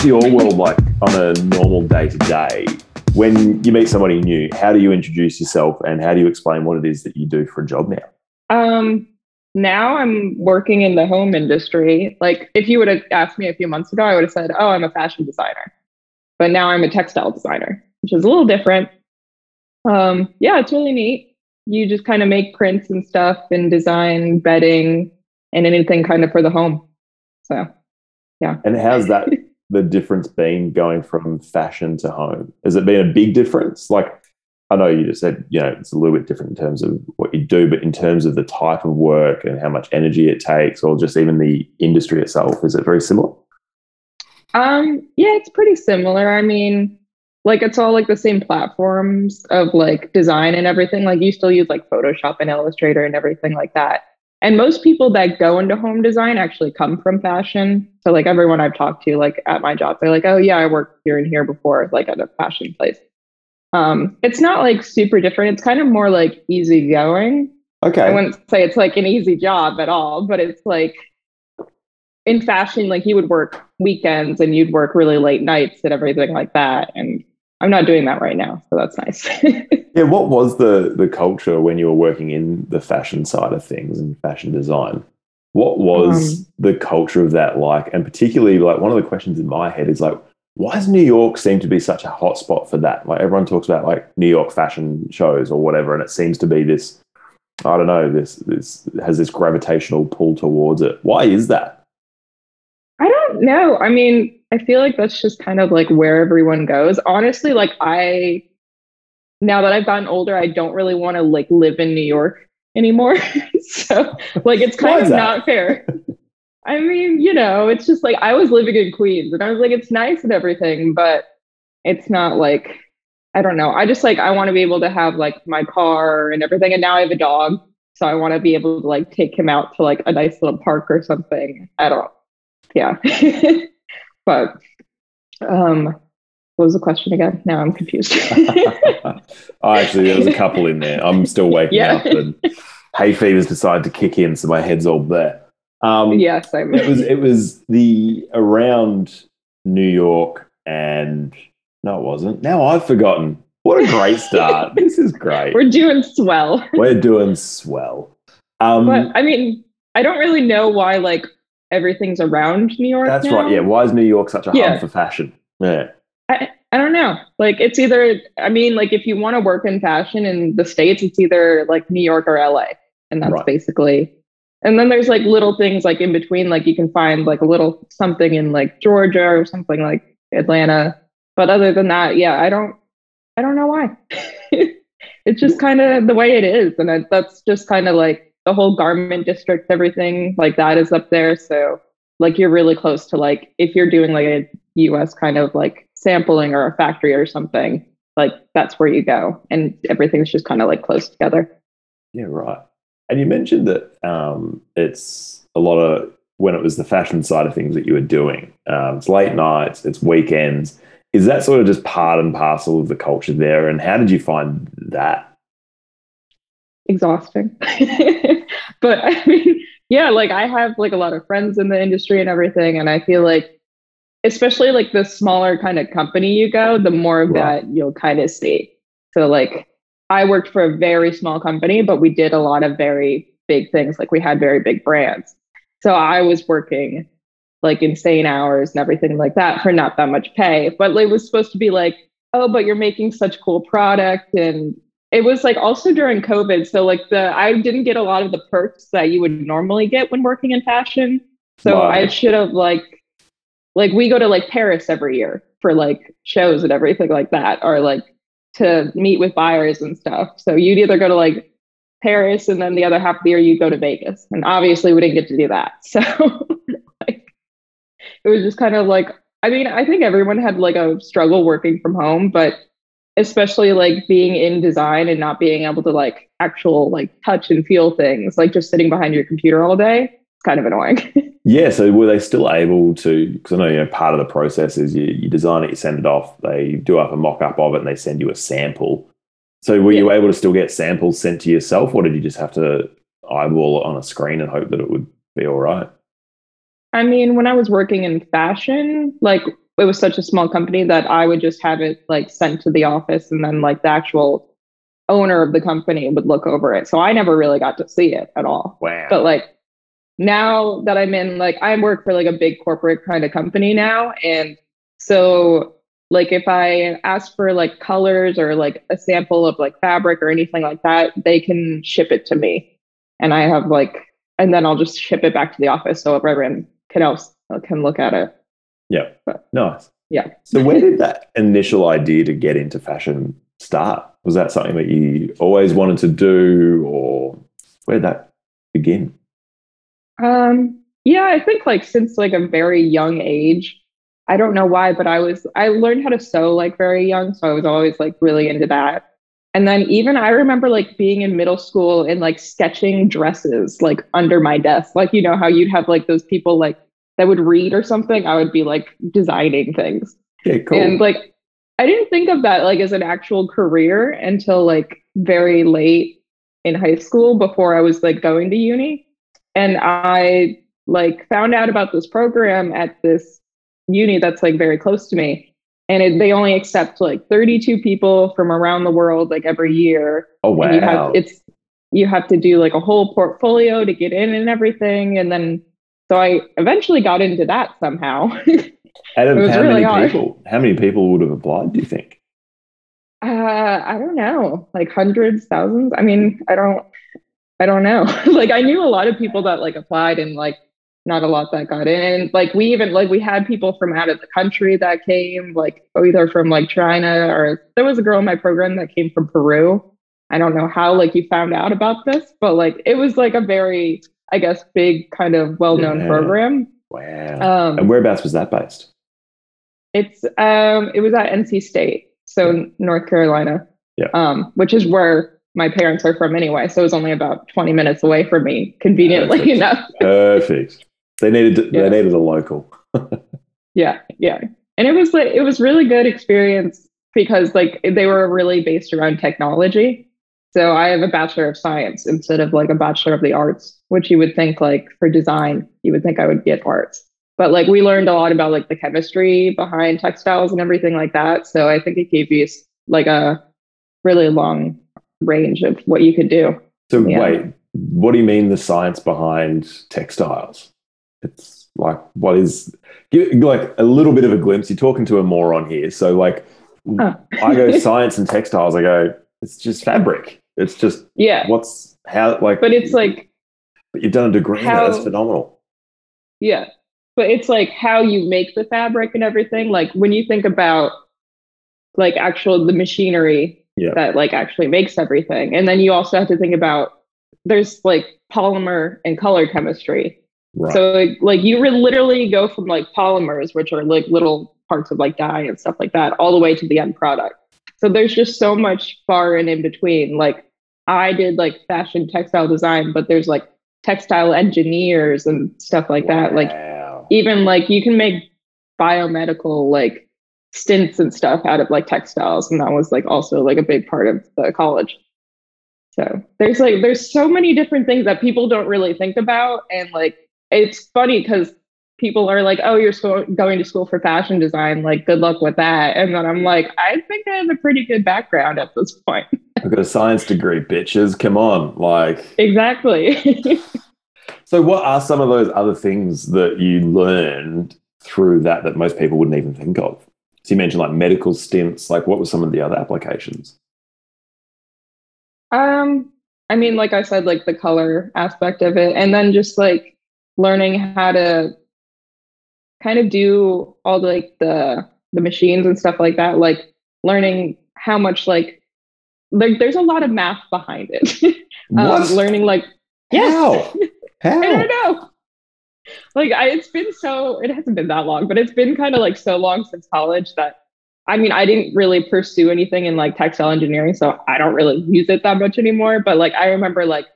how's your world like on a normal day to day? When you meet somebody new, how do you introduce yourself and how do you explain what it is that you do for a job now? Um, now I'm working in the home industry. Like if you would have asked me a few months ago, I would have said, "Oh, I'm a fashion designer." But now I'm a textile designer, which is a little different. Um, yeah, it's really neat. You just kind of make prints and stuff and design bedding and anything kind of for the home. So, yeah. And how's that the difference been going from fashion to home? Has it been a big difference? Like I know you just said, you know, it's a little bit different in terms of what you do, but in terms of the type of work and how much energy it takes, or just even the industry itself, is it very similar? Um, yeah, it's pretty similar. I mean, like it's all like the same platforms of like design and everything. Like you still use like Photoshop and Illustrator and everything like that. And most people that go into home design actually come from fashion. So like everyone I've talked to, like at my job, they're like, "Oh yeah, I worked here and here before, like at a fashion place." Um, it's not like super different. It's kind of more like easygoing. Okay. I wouldn't say it's like an easy job at all, but it's like in fashion, like you would work weekends and you'd work really late nights and everything like that. And I'm not doing that right now, so that's nice. yeah, what was the the culture when you were working in the fashion side of things and fashion design? What was um, the culture of that like? And particularly, like one of the questions in my head is like, why does New York seem to be such a hotspot for that? Like everyone talks about like New York fashion shows or whatever, and it seems to be this. I don't know. This this has this gravitational pull towards it. Why is that? I don't know. I mean, I feel like that's just kind of like where everyone goes. Honestly, like I now that I've gotten older, I don't really want to like live in New York anymore. so like it's kind of not fair. I mean, you know, it's just like I was living in Queens and I was like, it's nice and everything, but it's not like, I don't know. I just like, I want to be able to have like my car and everything. And now I have a dog. So I want to be able to like take him out to like a nice little park or something. I don't, yeah. but, um, what was the question again? Now I'm confused. oh, actually, there was a couple in there. I'm still waking yeah. up and hay fever's decided to kick in. So my head's all there. Um, yes, I mean. it was it was the around New York and no, it wasn't. Now I've forgotten. What a great start! this is great. We're doing swell. We're doing swell. Um, but I mean, I don't really know why like everything's around New York. That's now. right. Yeah. Why is New York such a yeah. hub for fashion? Yeah. I, I don't know. Like it's either I mean, like if you want to work in fashion in the States, it's either like New York or LA. And that's right. basically and then there's like little things like in between, like you can find like a little something in like Georgia or something like Atlanta. But other than that, yeah, I don't, I don't know why. it's just kind of the way it is, and I, that's just kind of like the whole garment district, everything like that is up there. So like you're really close to like if you're doing like a U.S. kind of like sampling or a factory or something, like that's where you go, and everything's just kind of like close together. Yeah, right. And you mentioned that um, it's a lot of when it was the fashion side of things that you were doing. Um, it's late nights, it's weekends. Is that sort of just part and parcel of the culture there? And how did you find that? Exhausting. but I mean, yeah, like I have like a lot of friends in the industry and everything. And I feel like, especially like the smaller kind of company you go, the more of right. that you'll kind of see. So, like, I worked for a very small company, but we did a lot of very big things. Like we had very big brands. So I was working like insane hours and everything like that for not that much pay. But it was supposed to be like, oh, but you're making such cool product. And it was like also during COVID. So like the I didn't get a lot of the perks that you would normally get when working in fashion. So wow. I should have like like we go to like Paris every year for like shows and everything like that, or like to meet with buyers and stuff. So you'd either go to like Paris and then the other half of the year you go to Vegas. And obviously we didn't get to do that. So like it was just kind of like I mean, I think everyone had like a struggle working from home, but especially like being in design and not being able to like actual like touch and feel things, like just sitting behind your computer all day, it's kind of annoying. Yeah. So were they still able to? Because I know you know part of the process is you, you design it, you send it off, they do up a mock up of it, and they send you a sample. So were yeah. you able to still get samples sent to yourself, or did you just have to eyeball it on a screen and hope that it would be all right? I mean, when I was working in fashion, like it was such a small company that I would just have it like sent to the office and then like the actual owner of the company would look over it. So I never really got to see it at all. Wow. But like now that I'm in like I work for like a big corporate kind of company now and so like if I ask for like colors or like a sample of like fabric or anything like that, they can ship it to me. And I have like and then I'll just ship it back to the office so everyone can else uh, can look at it. Yeah. Nice. Yeah. So where did that initial idea to get into fashion start? Was that something that you always wanted to do or where did that begin? Um yeah, I think like since like a very young age, I don't know why, but I was I learned how to sew like very young, so I was always like really into that. And then even I remember like being in middle school and like sketching dresses like under my desk. Like you know how you'd have like those people like that would read or something, I would be like designing things. Yeah, cool. And like I didn't think of that like as an actual career until like very late in high school before I was like going to uni. And I like found out about this program at this uni that's like very close to me. And it, they only accept like 32 people from around the world like every year. oh wow. And you have it's you have to do like a whole portfolio to get in and everything. And then so I eventually got into that somehow. Out of how really many hard. people? How many people would have applied, do you think? Uh, I don't know, like hundreds, thousands. I mean, I don't, I don't know. like, I knew a lot of people that like applied, and like not a lot that got in. Like, we even like we had people from out of the country that came, like either from like China or there was a girl in my program that came from Peru. I don't know how like you found out about this, but like it was like a very, I guess, big kind of well-known Yeah. program. Wow. Um, and whereabouts was that based? It's um it was at NC State, so North Carolina. Yeah. Um, which is where my parents are from anyway, so it was only about 20 minutes away from me, conveniently Perfect. enough. Perfect. They needed Yeah. they needed a local. Yeah, yeah. And it was like it was really good experience because like they were really based around technology. So I have a bachelor of science instead of like a bachelor of the arts, which you would think like for design, you would think I would get arts. But like we learned a lot about like the chemistry behind textiles and everything like that. So I think it gave you like a really long range of what you could do. So Yeah. wait, what do you mean the science behind textiles? It's like what is give like a little bit of a glimpse. You're talking to a moron here. So like. I go science and textiles, I go, it's just fabric. It's just Yeah. what's how like But it's like but you've done a degree in that. That's phenomenal. Yeah. But it's like how you make the fabric and everything. Like when you think about like actual the machinery Yeah. that like actually makes everything. And then you also have to think about there's like polymer and color chemistry. Right. So like, like you re- literally go from like polymers, which are like little parts of like dye and stuff like that, all the way to the end product. So there's just so much far and in between. Like I did like fashion textile design, but there's like textile engineers and stuff like that. Like even like you can make biomedical like stents and stuff out of like textiles and that was like also like a big part of the college so there's like there's so many different things that people don't really think about and like it's funny because people are like oh you're school- going to school for fashion design like good luck with that and then i'm like i think i have a pretty good background at this point I've got a science degree, bitches. Come on. Like exactly So, what are some of those other things that you learned through that that most people wouldn't even think of? So, you mentioned like medical stents. Like, what were some of the other applications? Um, I mean, like I said, like the color aspect of it, and then just like learning how to kind of do all the, like the the machines and stuff like that. Like learning how much like like there's a lot of math behind it. um, What? learning like yes, How? How? I don't know. Like I, it's been so it hasn't been that long, but it's been kind of like so long since college that I mean I didn't really pursue anything in like textile engineering, so I don't really use it that much anymore. But like I remember like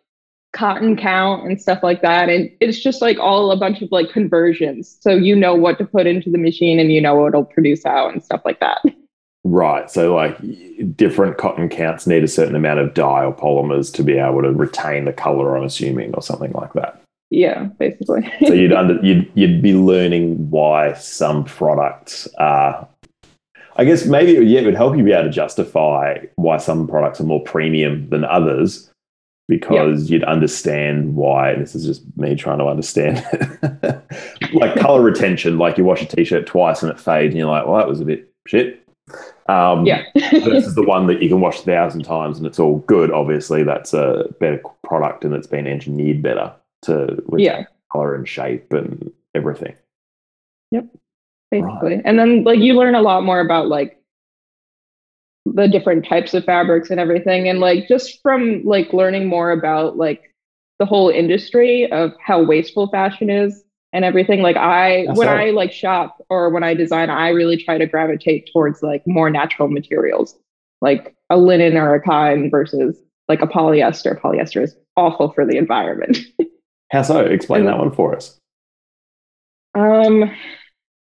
cotton count and stuff like that, and it's just like all a bunch of like conversions, so you know what to put into the machine and you know what it'll produce out and stuff like that. Right. So, like, different cotton counts need a certain amount of dye or polymers to be able to retain the color, I'm assuming, or something like that. Yeah, basically. so you'd under you'd you'd be learning why some products are. I guess maybe yeah, it would help you be able to justify why some products are more premium than others, because you'd understand why. This is just me trying to understand, like color retention. Like you wash a t-shirt twice and it fades, and you're like, well, that was a bit shit. Um, yeah. this is the one that you can wash a thousand times and it's all good. Obviously, that's a better product and it's been engineered better to yeah. color and shape and everything. Yep. Basically. Right. And then like you learn a lot more about like the different types of fabrics and everything. And like just from like learning more about like the whole industry of how wasteful fashion is and everything. Like I That's when I like shop or when I design, I really try to gravitate towards like more natural materials, like a linen or a cotton versus like a polyester. Polyester is awful for the environment. How so? Explain and, that one for us. Um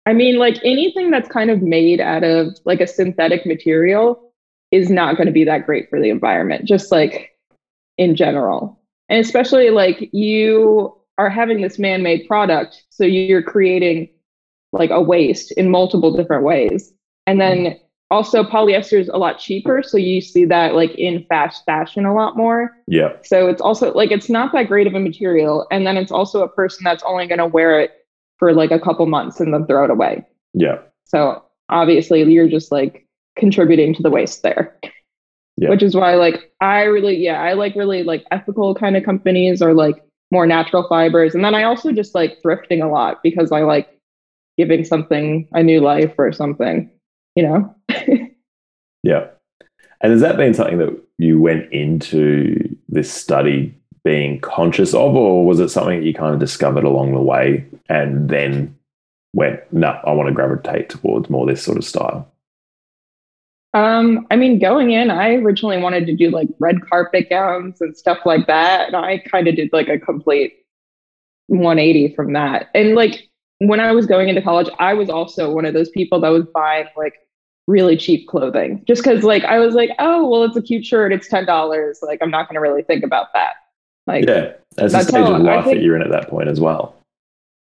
I mean like anything that's kind of made out of like a synthetic material is not going to be that great for the environment, just like in general. And especially like you are having this man-made product so you're creating like a waste in multiple different ways and then mm-hmm. also polyester is a lot cheaper so you see that like in fast fashion a lot more yeah so it's also like it's not that great of a material and then it's also a person that's only going to wear it for like a couple months and then throw it away yeah so obviously you're just like contributing to the waste there yeah. which is why like i really yeah i like really like ethical kind of companies or like more natural fibers. And then I also just like thrifting a lot because I like giving something a new life or something, you know? yeah. And has that been something that you went into this study being conscious of, or was it something that you kind of discovered along the way and then went, no, I want to gravitate towards more this sort of style? Um, I mean, going in, I originally wanted to do like red carpet gowns and stuff like that. And I kind of did like a complete 180 from that. And like when I was going into college, I was also one of those people that was buying like really cheap clothing just because like I was like, oh, well, it's a cute shirt. It's $10. Like, I'm not going to really think about that. Like, yeah, as a stage of life think, that you're in at that point as well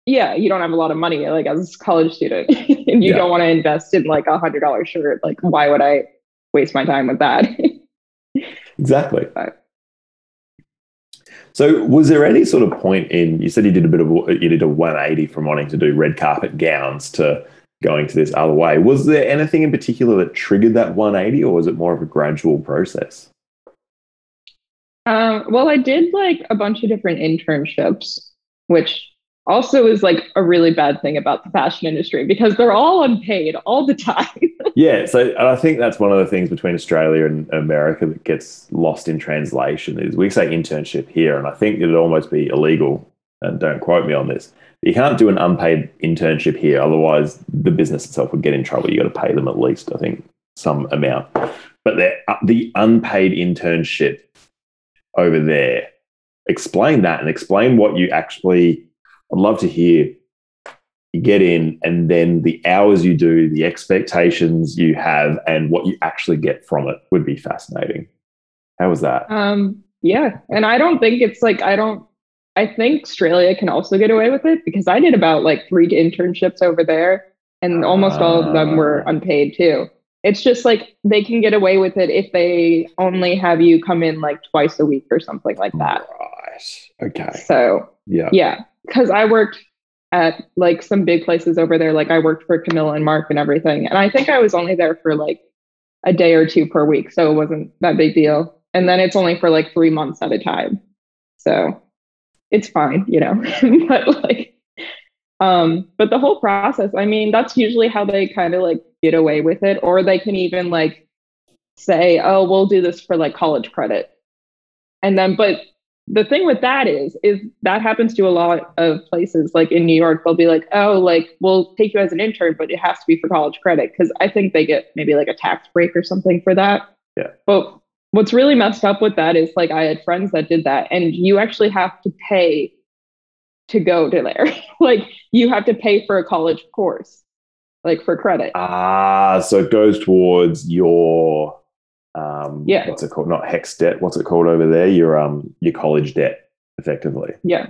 yeah, you don't have a lot of money like as a college student and you yeah. don't want to invest in like a hundred dollar shirt. Like, why would I waste my time with that? exactly. But, so, was there any sort of point in? You said you did a bit of you did a 180 from wanting to do red carpet gowns to going to this other way. Was there anything in particular that triggered that 180, or was it more of a gradual process? Um, well, I did like a bunch of different internships, which also is like a really bad thing about the fashion industry because they're all unpaid all the time. yeah, so I think that's one of the things between Australia and America that gets lost in translation is we say internship here, and I think it'd almost be illegal. And don't quote me on this. You can't do an unpaid internship here, otherwise the business itself would get in trouble. You got to pay them at least, I think, some amount. But uh, the unpaid internship over there, explain that and explain what you actually I'd love to hear you get in and then the hours you do, the expectations you have, and what you actually get from it would be fascinating. How was that? Um, yeah. And I don't think it's like, I don't, I think Australia can also get away with it because I did about like three internships over there and almost uh, all of them were ah. unpaid too. It's just like they can get away with it if they only have you come in like twice a week or something like that. Right. Okay. So, yeah. Yeah because I worked at like some big places over there. Like I worked for Camilla and Marc and everything. And I think I was only there for like a day or two per week. So it wasn't that big deal. And then it's only for like three months at a time. So it's fine, you know. but like um, but the whole process, I mean, that's usually how they kind of like get away with it. Or they can even like say, oh, we'll do this for like college credit. And then, but the thing with that is is that happens to a lot of places like in new york they'll be like oh like we'll take you as an intern but it has to be for college credit because i think they get maybe like a tax break or something for that yeah but what's really messed up with that is like i had friends that did that and you actually have to pay to go to there like you have to pay for a college course like for credit ah so it goes towards your um, yeah. what's it called? Not HECS debt. What's it called over there? Your um your college debt, effectively. Yeah.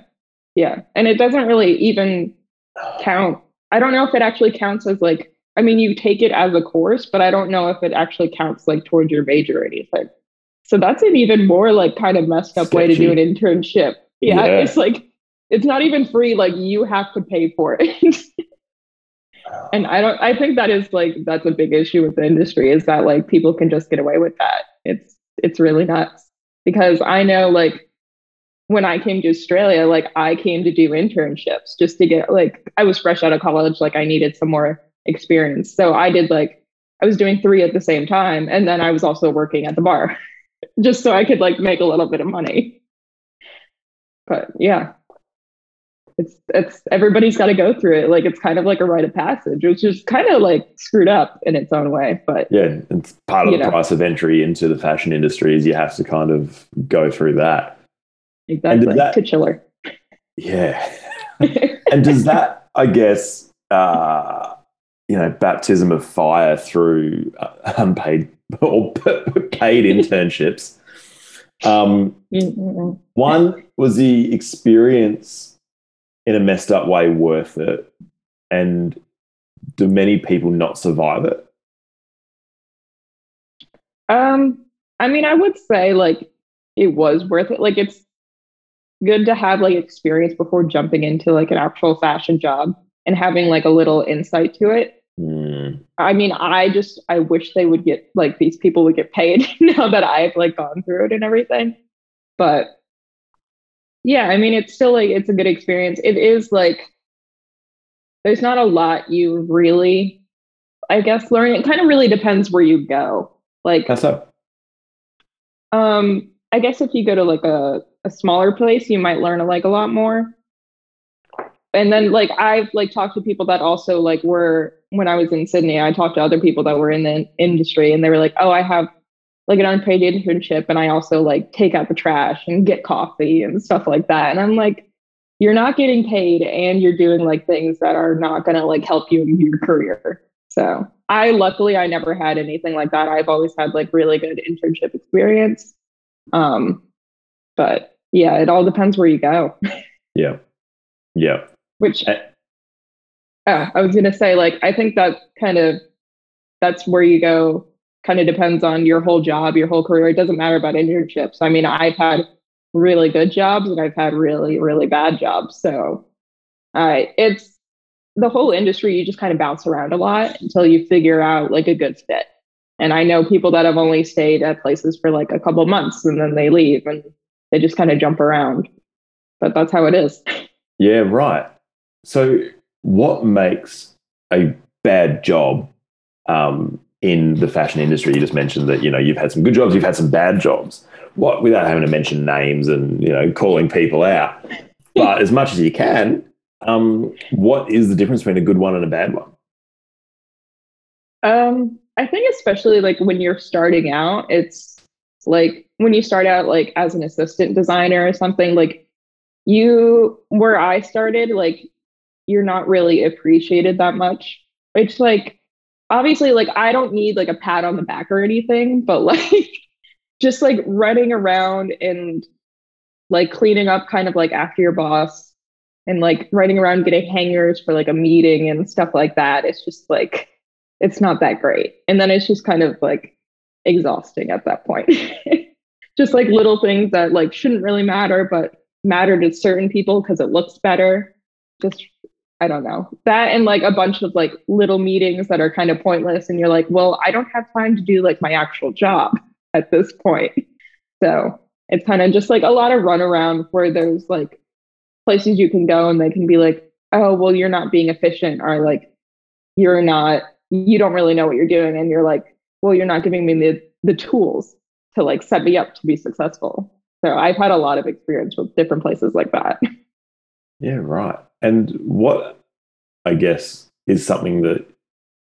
Yeah. And it doesn't really even count. I don't know if it actually counts as like, I mean, you take it as a course, but I don't know if it actually counts like towards your major or anything. So that's an even more like kind of messed up Sketchy. way to do an internship. Yeah, yeah. It's like, it's not even free. Like you have to pay for it. and I don't, I think that is like, that's a big issue with the industry is that like people can just get away with that. It's, it's really nuts because I know like when I came to Australia, like I came to do internships just to get like I was fresh out of college, like I needed some more experience. So I did like I was doing three at the same time, and then I was also working at the bar, just so I could like make a little bit of money. But yeah, it's it's everybody's got to go through it. Like it's kind of like a rite of passage, which is kind of like screwed up in its own way. But yeah, it's part of the know. price of entry into the fashion industry is you have to kind of go through that. Exactly. That, to chiller. Yeah. and does that, I guess, uh, you know, baptism of fire through uh, unpaid or paid internships. Um, mm-hmm. one was the experience in a messed up way worth it, and do many people not survive it? Um, I mean, I would say like it was worth it. Like it's good to have like experience before jumping into like an actual fashion job and having like a little insight to it. Mm. I mean, I just I wish they would get like these people would get paid now that I've like gone through it and everything. But yeah, I mean, it's still like it's a good experience. It is like there's not a lot you really, I guess, learn. It kind of really depends where you go. Like, that's up. Um, I guess if you go to like a a smaller place, you might learn like a lot more. And then like I've like talked to people that also like were when I was in Sydney, I talked to other people that were in the industry and they were like, "Oh, I have like an unpaid internship and I also like take out the trash and get coffee and stuff like that." And I'm like, you're not getting paid and you're doing like things that are not going to like help you in your career. So, I luckily I never had anything like that. I've always had like really good internship experience. Um but yeah, it all depends where you go. yeah. Yeah. Which, I, oh, I was to say, like, I think that kind of, that's where you go, kind of depends on your whole job, your whole career. It doesn't matter about internships. I mean, I've had really good jobs and I've had really, really bad jobs. So uh, it's the whole industry, you just kind of bounce around a lot until you figure out like a good fit. And I know people that have only stayed at places for like a couple months and then they leave and they just kind of jump around. But that's how it is. Yeah, right. So, what makes a bad job um, in the fashion industry? You just mentioned that you know you've had some good jobs, you've had some bad jobs. What without having to mention names and you know calling people out, but as much as you can, um, what is the difference between a good one and a bad one? Um, I think especially like when you're starting out, it's like when you start out like as an assistant designer or something, like you where I started, like you're not really appreciated that much. It's like obviously like I don't need like a pat on the back or anything, but like just like running around and like cleaning up kind of like after your boss and like running around getting hangers for like a meeting and stuff like that. It's just like it's not that great. And then it's just kind of like exhausting at that point. Just like little things that like shouldn't really matter, but matter to certain people because it looks better. Just I don't know. That and like a bunch of like little meetings that are kind of pointless. And you're like, well, I don't have time to do like my actual job at this point. So it's kind of just like a lot of runaround where there's like places you can go and they can be like, oh, well, you're not being efficient or like you're not, you don't really know what you're doing. And you're like, well, you're not giving me the, the tools to like set me up to be successful. So I've had a lot of experience with different places like that. Yeah, right. And what I guess is something that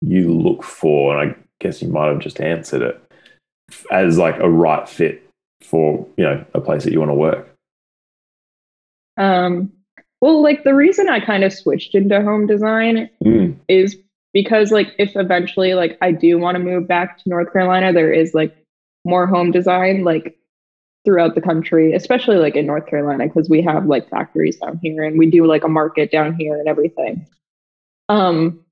you look for, and I guess you might have just answered it as like a right fit for you know a place that you want to work. Um, well, like the reason I kind of switched into home design mm. is because like if eventually like I do want to move back to North Carolina, there is like more home design. Like throughout the country, especially like in North Carolina, because we have like factories down here and we do like a market down here and everything. Um,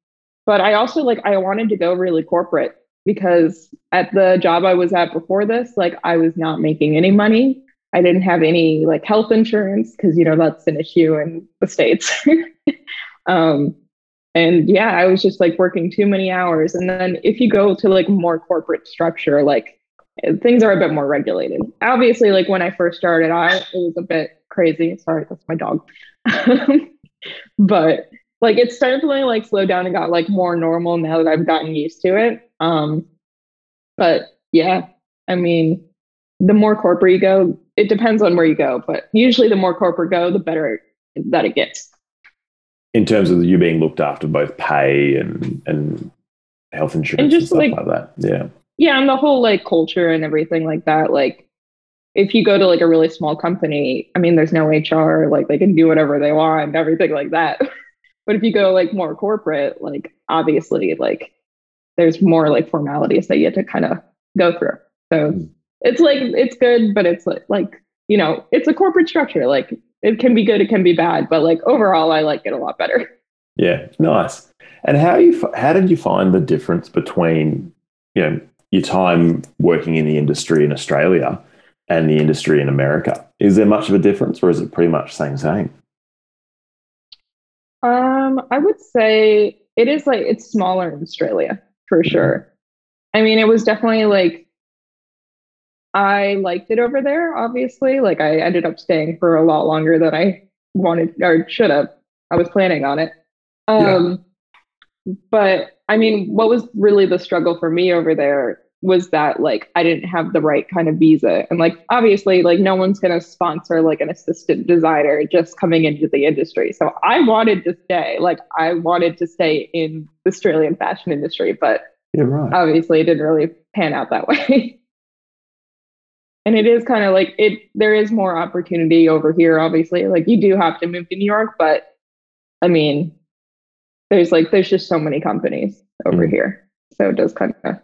but I also like I wanted to go really corporate because at the job I was at before this, like I was not making any money. I didn't have any like health insurance because you know that's an issue in the states. um, and yeah, I was just like working too many hours. And then if you go to like more corporate structure, like things are a bit more regulated. Obviously, like when I first started, I it was a bit crazy. Sorry, that's my dog. but like it's started to like slow down and got like more normal now that I've gotten used to it. Um, but yeah, I mean, the more corporate you go, it depends on where you go, but usually the more corporate go, the better that it gets. In terms of you being looked after, both pay and and health insurance and, just and stuff like, like that. Yeah. Yeah, and the whole like culture and everything like that. Like if you go to like a really small company, I mean, there's no HR, like they can do whatever they want, everything like that. but if you go like more corporate, like obviously, like there's more like formalities that you have to kind of go through. So mm. it's like it's good, but it's like like you know, it's a corporate structure. Like it can be good, it can be bad, but like overall, I like it a lot better. Yeah, nice. And how you how did you find the difference between you know your time working in the industry in Australia and the industry in America? Is there much of a difference, or is it pretty much same same? Um, I would say it is like it's smaller in Australia for mm-hmm. sure. I mean, it was definitely like I liked it over there, obviously. Like I ended up staying for a lot longer than I wanted or should have. I was planning on it. Um yeah. but I mean, what was really the struggle for me over there was that like I didn't have the right kind of visa. And like obviously like no one's gonna sponsor like an assistant designer just coming into the industry. So I wanted to stay. Like I wanted to stay in the Australian fashion industry, but yeah, right. obviously it didn't really pan out that way. and it is kind of like it there is more opportunity over here, obviously. Like you do have to move to New York, but I mean there's like there's just so many companies over mm. here. So it does kind of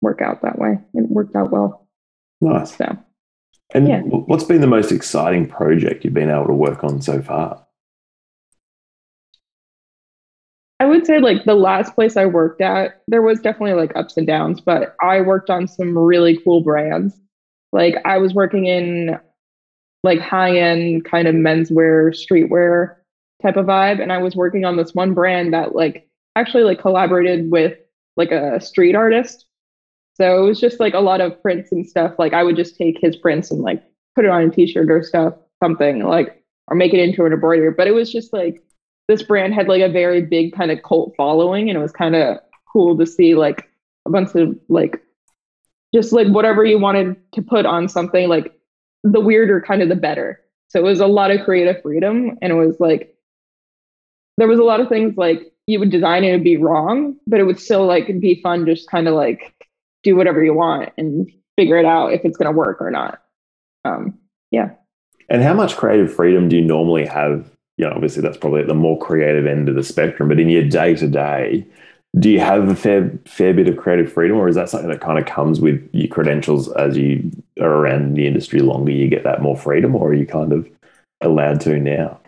work out that way. It worked out well. Nice. So, and yeah. what's been the most exciting project you've been able to work on so far? I would say like the last place I worked at, there was definitely like ups and downs, but I worked on some really cool brands. Like I was working in like high end kind of menswear, streetwear type of vibe. And I was working on this one brand that like actually like collaborated with like a street artist so it was just like a lot of prints and stuff. Like I would just take his prints and like put it on a t-shirt or stuff, something like, or make it into an embroidery. But it was just like this brand had like a very big kind of cult following, and it was kind of cool to see like a bunch of like just like whatever you wanted to put on something, like the weirder kind of the better. So it was a lot of creative freedom, and it was like there was a lot of things like you would design it would be wrong, but it would still like be fun, just kind of like do whatever you want and figure it out if it's going to work or not. Um, yeah. And how much creative freedom do you normally have? You know, obviously that's probably at the more creative end of the spectrum, but in your day to day, do you have a fair fair bit of creative freedom, or is that something that kind of comes with your credentials as you are around the industry longer? You get that more freedom, or are you kind of allowed to now?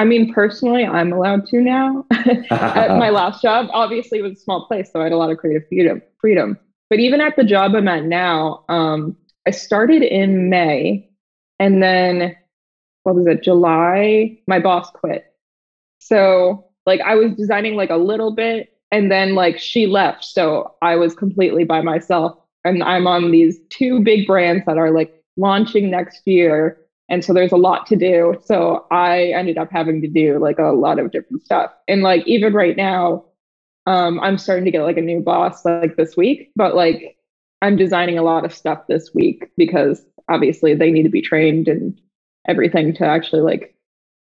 I mean, personally, I'm allowed to now. at my last job, obviously, it was a small place, so I had a lot of creative freedom. Freedom, but even at the job I'm at now, um, I started in May, and then what was it? July. My boss quit, so like I was designing like a little bit, and then like she left, so I was completely by myself, and I'm on these two big brands that are like launching next year and so there's a lot to do. So I ended up having to do like a lot of different stuff. And like even right now, um, I'm starting to get like a new boss like this week, but like I'm designing a lot of stuff this week because obviously they need to be trained and everything to actually like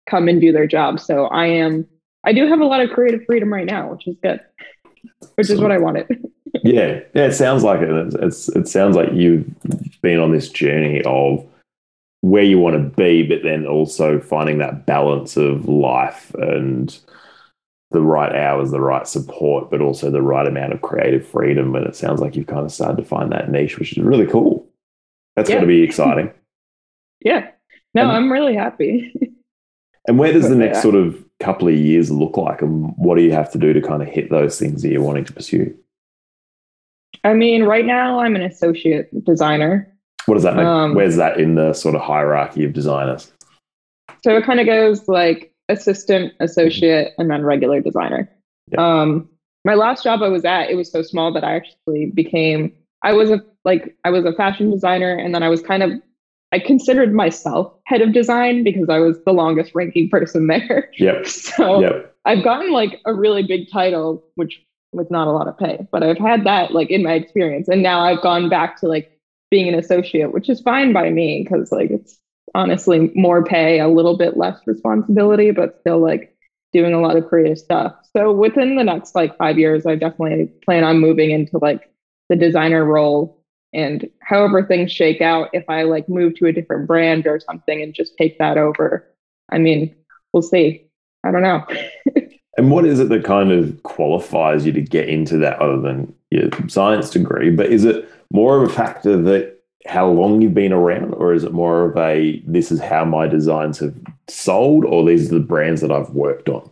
come and do their job. So I am I do have a lot of creative freedom right now, which is good. Which is what I wanted. yeah. Yeah, it sounds like it. It's it sounds like you've been on this journey of where you want to be, but then also finding that balance of life and the right hours, the right support, but also the right amount of creative freedom. And it sounds like you've kind of started to find that niche, which is really cool. That's yeah. going to be exciting. yeah. No, and, I'm really happy. and where does the next sort of couple of years look like, and what do you have to do to kind of hit those things that you're wanting to pursue? I mean, right now I'm an associate designer. What does that mean? Um, Where's that in the sort of hierarchy of designers? So it kind of goes like assistant, associate, and then regular designer. Yeah. Um, my last job I was at, it was so small that I actually became. I was a like I was a fashion designer, and then I was kind of I considered myself head of design because I was the longest ranking person there. Yep. So yep. I've gotten like a really big title, which with not a lot of pay, but I've had that like in my experience. And now I've gone back to like being an associate, which is fine by me because like it's honestly more pay, a little bit less responsibility, but still like doing a lot of creative stuff. So within the next like five years, I definitely plan on moving into like the designer role. And however things shake out, if I like move to a different brand or something and just take that over, I mean, we'll see. I don't know. And what is it that kind of qualifies you to get into that other than your science degree? But is it more of a factor that how long you've been around, or is it more of a this is how my designs have sold, or these are the brands that I've worked on?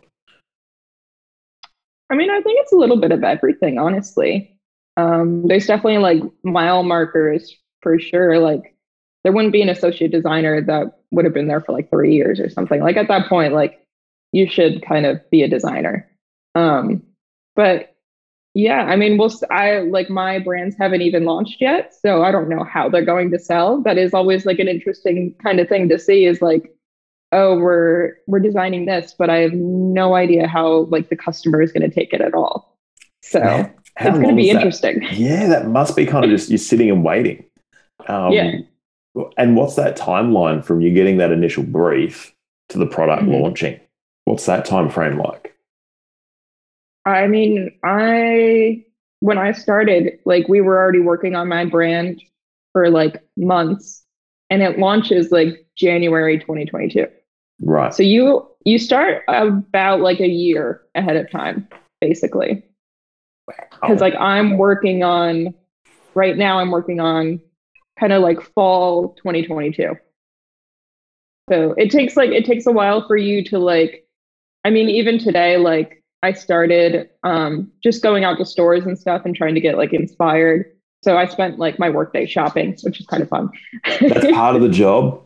I mean, I think it's a little bit of everything, honestly. Um, there's definitely like mile markers for sure. Like, there wouldn't be an associate designer that would have been there for like three years or something. Like, at that point, like, you should kind of be a designer. Um, but yeah, I mean, we'll, I like my brands haven't even launched yet. So I don't know how they're going to sell. That is always like an interesting kind of thing to see is like, oh, we're, we're designing this, but I have no idea how like the customer is going to take it at all. So it's going to be interesting. Yeah, that must be kind of just you're sitting and waiting. Um, yeah. And what's that timeline from you getting that initial brief to the product mm-hmm. launching? What's that time frame like? I mean, I when I started, like we were already working on my brand for like months and it launches like January 2022. Right. So you you start about like a year ahead of time basically. Cuz like I'm working on right now I'm working on kind of like fall 2022. So it takes like it takes a while for you to like I mean, even today, like I started um, just going out to stores and stuff and trying to get like inspired. So I spent like my workday shopping, which is kind of fun. That's part of the job.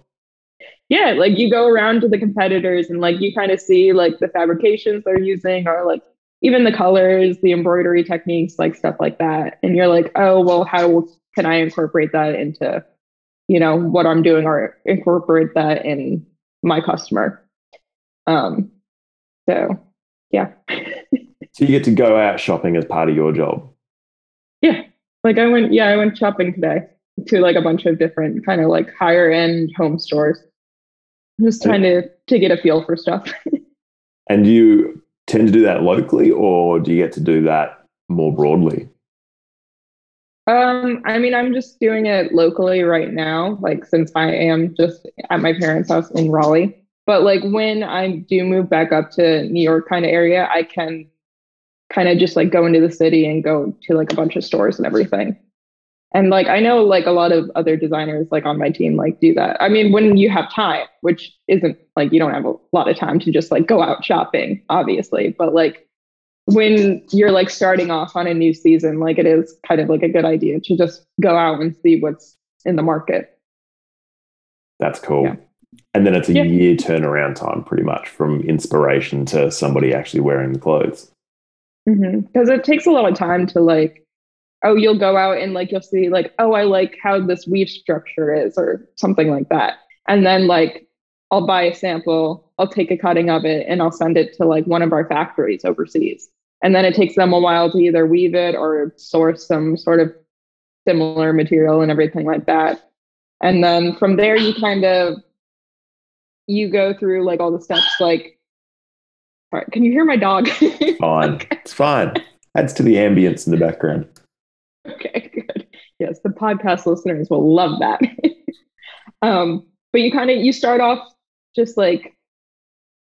Yeah, like you go around to the competitors and like you kind of see like the fabrications they're using or like even the colors, the embroidery techniques, like stuff like that. And you're like, oh, well, how can I incorporate that into, you know, what I'm doing or incorporate that in my customer? Um, so, yeah. so you get to go out shopping as part of your job. Yeah. Like I went, yeah, I went shopping today to like a bunch of different kind of like higher end home stores. Just trying to to get a feel for stuff. and do you tend to do that locally or do you get to do that more broadly? Um, I mean, I'm just doing it locally right now, like since I am just at my parents' house in Raleigh. But like when I do move back up to New York kind of area, I can kind of just like go into the city and go to like a bunch of stores and everything. And like I know like a lot of other designers like on my team like do that. I mean, when you have time, which isn't like you don't have a lot of time to just like go out shopping, obviously, but like when you're like starting off on a new season, like it is kind of like a good idea to just go out and see what's in the market. That's cool. Yeah. And then it's a yeah. year turnaround time, pretty much from inspiration to somebody actually wearing the clothes. Because mm-hmm. it takes a lot of time to like, oh, you'll go out and like, you'll see, like, oh, I like how this weave structure is, or something like that. And then, like, I'll buy a sample, I'll take a cutting of it, and I'll send it to like one of our factories overseas. And then it takes them a while to either weave it or source some sort of similar material and everything like that. And then from there, you kind of you go through like all the steps like all right can you hear my dog? Fine. Okay. it's fine. Adds to the ambience in the background. Okay good. Yes the podcast listeners will love that. Um but you kind of you start off just like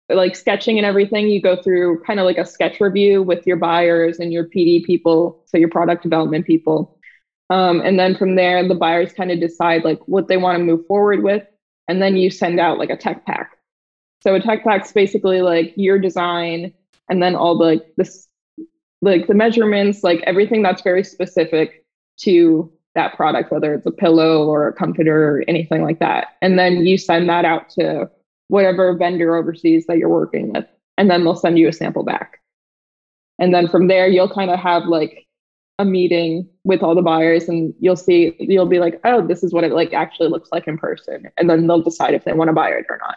like sketching and everything. You go through kind of like a sketch review with your buyers and your pd people so your product development people. Um, and then from there, the buyers kind of decide like what they want to move forward with. And then you send out like a tech pack. So a tech pack's basically like your design and then all the this like the measurements, like everything that's very specific to that product, whether it's a pillow or a comforter or anything like that. And then you send that out to whatever vendor overseas that you're working with. And then they'll send you a sample back. And then from there, you'll kind of have like a meeting with all the buyers and you'll see, you'll be like, oh, this is what it like actually looks like in person. And then they'll decide if they want to buy it or not.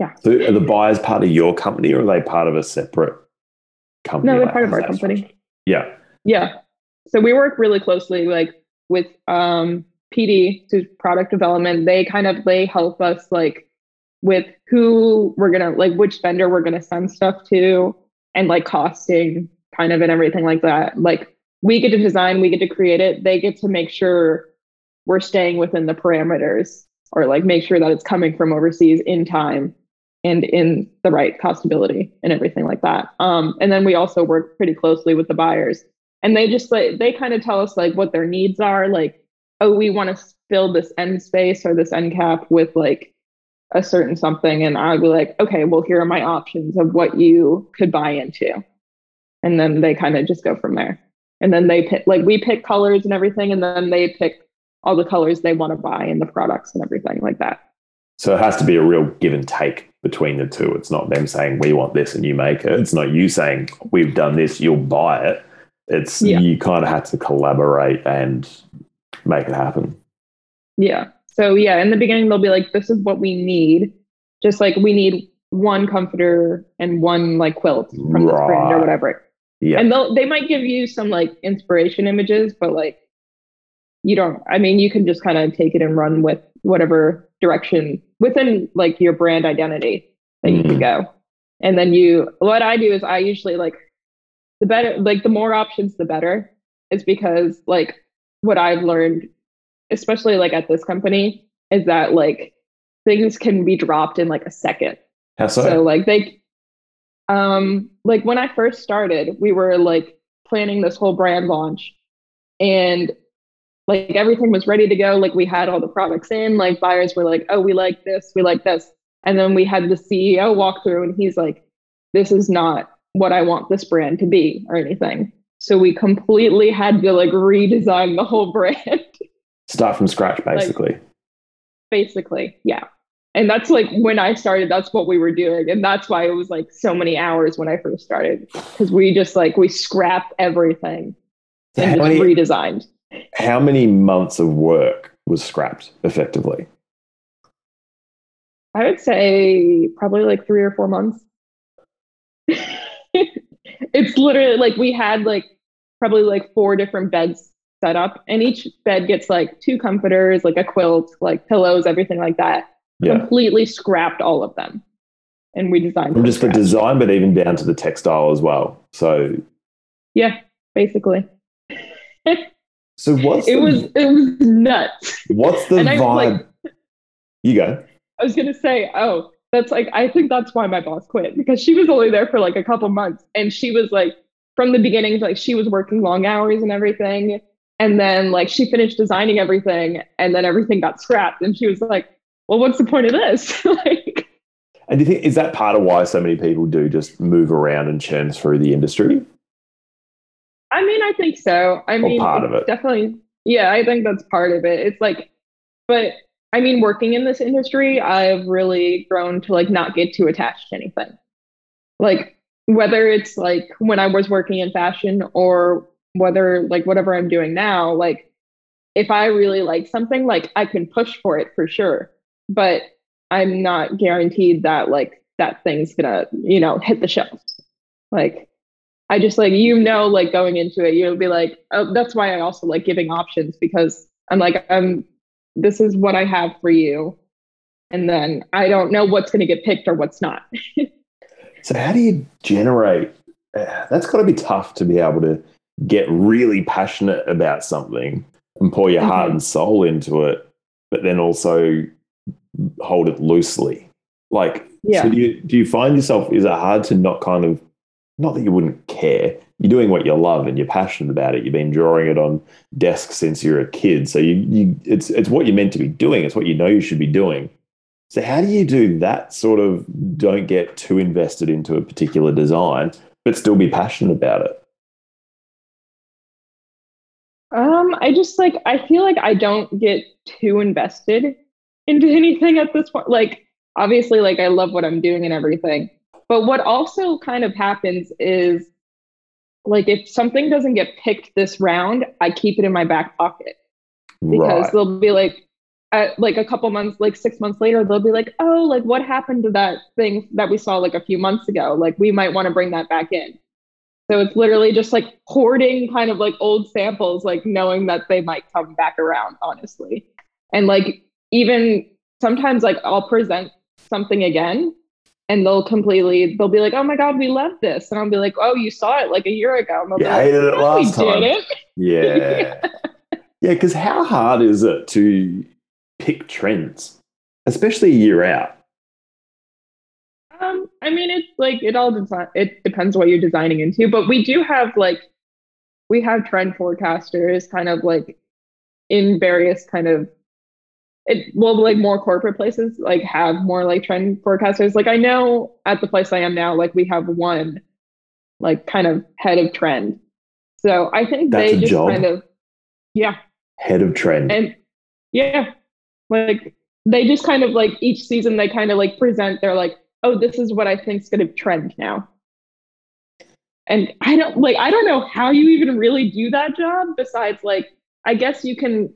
Yeah. So are the buyers part of your company or are they part of a separate company? No, they're Like, part of our company. structured? Yeah. Yeah. So we work really closely like with um PD to product development. They kind of they help us like with who we're gonna like which vendor we're gonna send stuff to and like costing kind of and everything like that. Like we get to design, we get to create it. They get to make sure we're staying within the parameters or like make sure that it's coming from overseas in time and in the right costability and everything like that. Um, and then we also work pretty closely with the buyers and they just like they kind of tell us like what their needs are like oh we want to fill this end space or this end cap with like a certain something and i'll be like okay well here are my options of what you could buy into and then they kind of just go from there and then they pick like we pick colors and everything and then they pick all the colors they want to buy and the products and everything like that So it has to be a real give and take between the two. It's not them saying we want this and you make it. It's not you saying we've done this, you'll buy it. It's Yeah. you kind of have to collaborate and make it happen. Yeah. So yeah, in the beginning they'll be like, "This is what we need." Just like we need one comforter and one like quilt from this brand or whatever. Yeah. And they'll they might give you some like inspiration images, but like you don't. I mean, you can just kind of take it and run with whatever direction within like your brand identity that you Mm. can go. And then you, what I do is I usually like the better, like the more options, the better. Is because like what I've learned, especially like at this company, is that like things can be dropped in like a second. How so? So like they um like when I first started, we were like planning this whole brand launch and like everything was ready to go. Like we had all the products in, like buyers were like, oh, we like this, we like this. And then we had the CEO walk through and he's like, this is not what I want this brand to be or anything. So we completely had to like redesign the whole brand. Start from scratch, basically. basically yeah and that's like when i started that's what we were doing. And that's why it was like so many hours when i first started because we just like we scrapped everything and how, many, redesigned. How many months of work was scrapped effectively? i would say probably like three or four months. It's literally like we had like probably like four different beds set up and each bed gets like two comforters like a quilt like pillows everything like that Yeah. completely scrapped all of them and we designed From just the design, but even down to the textile as well. So, Yeah, basically. so what's It the, was it was nuts. what's the vibe? like- you go. I was gonna say, oh, that's like I think that's why my boss quit because she was only there for like a couple months and she was like from the beginning, like she was working long hours and everything. And then like she finished designing everything and then everything got scrapped. And she was like, Well, what's the point of this? like And do you think is that part of why so many people do just move around and churn through the industry? I mean, I think so. I mean, part of it. Definitely. Yeah, I think that's part of it. It's like, but I mean, working in this industry, I've really grown to like not get too attached to anything. Like, whether it's like when I was working in fashion or whether like whatever I'm doing now, like, if I really like something, like I can push for it for sure. But I'm not guaranteed that like that thing's gonna, you know, hit the shelves. Like, I just like you know like going into it you'll be like oh that's why I also like giving options because I'm like um this is what I have for you and then I don't know what's to get picked or what's not. So how do you generate? That's got to be tough to be able to get really passionate about something and pour your heart Mhm. and soul into it, but then also hold it loosely. Like, Yeah. so do you do you find yourself? Is it hard to not kind of not that you wouldn't care. You're doing what you love and you're passionate about it. You've been drawing it on desks since you're a kid. So you, you it's it's what you're meant to be doing. It's what you know you should be doing. So how do you do that sort of don't get too invested into a particular design, but still be passionate about it? Um, I just like I feel like I don't get too invested into anything at this point. Like obviously like I love what I'm doing and everything. But what also kind of happens is like if something doesn't get picked this round, I keep it in my back pocket. Because right. they'll be like at like a couple months, like six months later, they'll be like, oh, like what happened to that thing that we saw like a few months ago? Like we might want to bring that back in. So it's literally just like hoarding kind of like old samples, like knowing that they might come back around, honestly. And like even sometimes like I'll present something again and they'll completely they'll be like, "Oh my god, we love this," and I'll be like, "Oh, you saw it like a year ago." And they'll yeah, hated like, it last time. It. Yeah, yeah. Because how hard is it to pick trends, especially a year out? Um, I mean, it's like it all depends. It depends what you're designing into, but we do have like we have trend forecasters, kind of like in various kind of it well like more corporate places like have more like trend forecasters. Like i know at the place i am now like we have one like kind of head of trend. So i think That's they just job. kind of yeah. Head of trend. And yeah. Like they just kind of like each season they kind of like present they're like oh this is what i think's going to trend now. And i don't like i don't know how you even really do that job besides like i guess you can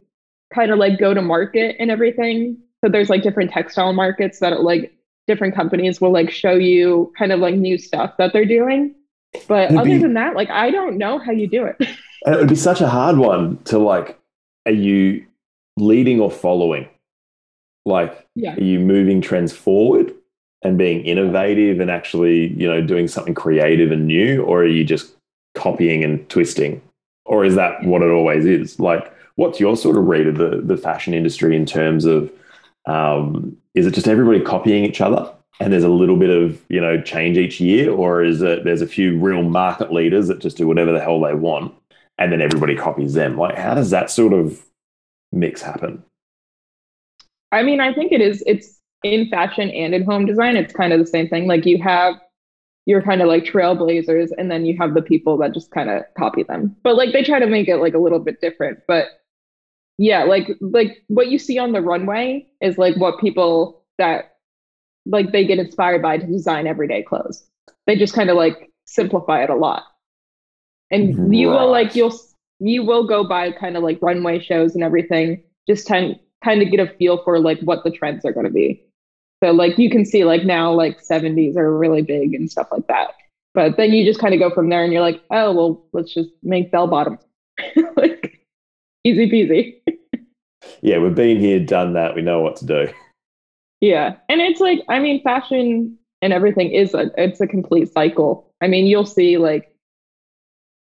kind of like go to market and everything. So there's like different textile markets that like different companies will like show you kind of like new stuff that they're doing. But other be, than that, like I don't know how you do it. it would be such a hard one to like, are you leading or following? Like, yeah. are you moving trends forward and being innovative and actually, you know, doing something creative and new, or are you just copying and twisting? Or is that what it always is? Like, What's your sort of read of the, the fashion industry in terms of um, is it just everybody copying each other and there's a little bit of you know change each year, or is it there's a few real market leaders that just do whatever the hell they want and then everybody copies them? Like how does that sort of mix happen? I mean, I think it is. It's in fashion and in home design. It's kind of the same thing. Like you have you're kind of like trailblazers and then you have the people that just kind of copy them but like they try to make it like a little bit different but yeah like like what you see on the runway is like what people that like they get inspired by to design everyday clothes. They just kind of like simplify it a lot. And right. you will like you'll you will go by kind of like runway shows and everything just kind kind of get a feel for like what the trends are going to be. So like you can see like now like 70s are really big and stuff like that. But then you just kind of go from there and you're like oh well let's just make bell bottoms. Like easy peasy. yeah, we've been here, done that. We know what to do. Yeah, and it's like I mean, fashion and everything is a it's a complete cycle. I mean, you'll see like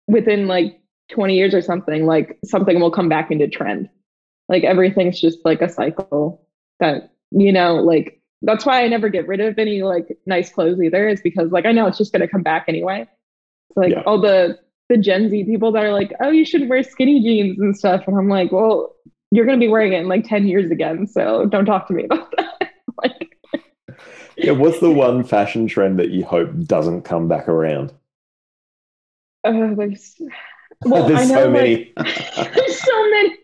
within like 20 years or something, like something will come back into trend. Like everything's just like a cycle that you know, like that's why I never get rid of any like nice clothes either, is because like I know it's just gonna come back anyway. like yeah. all the the Gen Z people that are like, oh, you should wear skinny jeans and stuff. And I'm like, well, you're going to be wearing it in like 10 years again. So don't talk to me about that. like, yeah. What's the one fashion trend that you hope doesn't come back around? Uh, there's, well, there's I know, so many. Like, there's so many.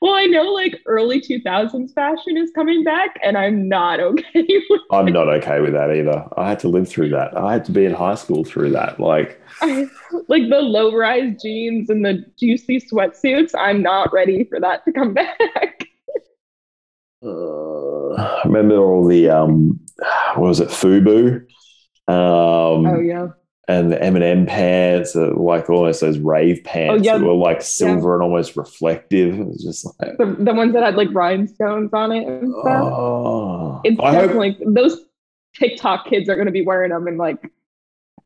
Well, I know like early 2000s fashion is coming back, and I'm not okay with I'm not okay with that either. I had to live through that. I had to be in high school through that. Like, like the low rise jeans and the juicy sweatsuits. I'm not ready for that to come back. uh, I remember all the, um, what was it, FUBU? Um, oh, yeah and the M&M pants, uh, like almost those rave oh, pants oh, yeah. that were like silver yeah. and almost reflective. It was just like the, the ones that had like rhinestones on it and stuff. Oh, it's I definitely hope, those TikTok kids are going to be wearing them in like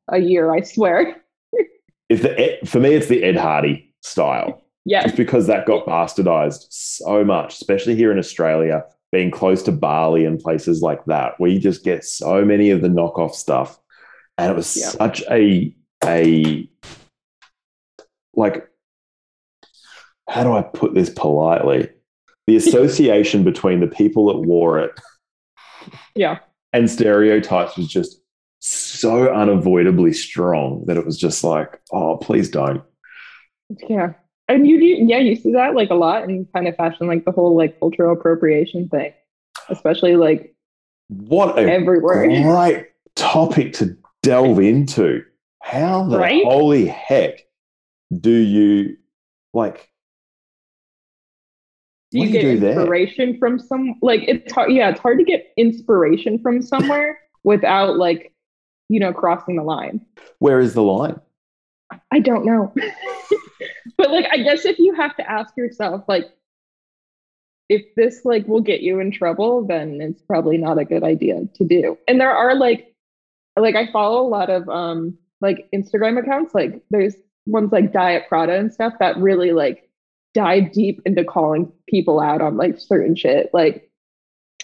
a year, I swear. if the for me, it's the Ed Hardy style. Yeah, just because that got bastardized so much, especially here in Australia, being close to Bali and places like that, where you just get so many of the knockoff stuff and it was yep. such a a like how do I put this politely? The association between the people that wore it yeah and stereotypes was just so unavoidably strong that it was just like, oh, please don't. Yeah. And you do, yeah, you see that like a lot in kind of fashion, like the whole like cultural appropriation thing, especially like what a everywhere. great topic to delve into. How the Right? holy heck do you like? do you do get you do there? inspiration from some like it's hard yeah it's hard to get inspiration from somewhere without like you know crossing the line Where is the line? i don't know but like i guess if you have to ask yourself like if this like will get you in trouble then it's probably not a good idea to do and there are like like i follow a lot of um like instagram accounts like there's ones like diet prada and stuff that really like dive deep into calling people out on like certain shit like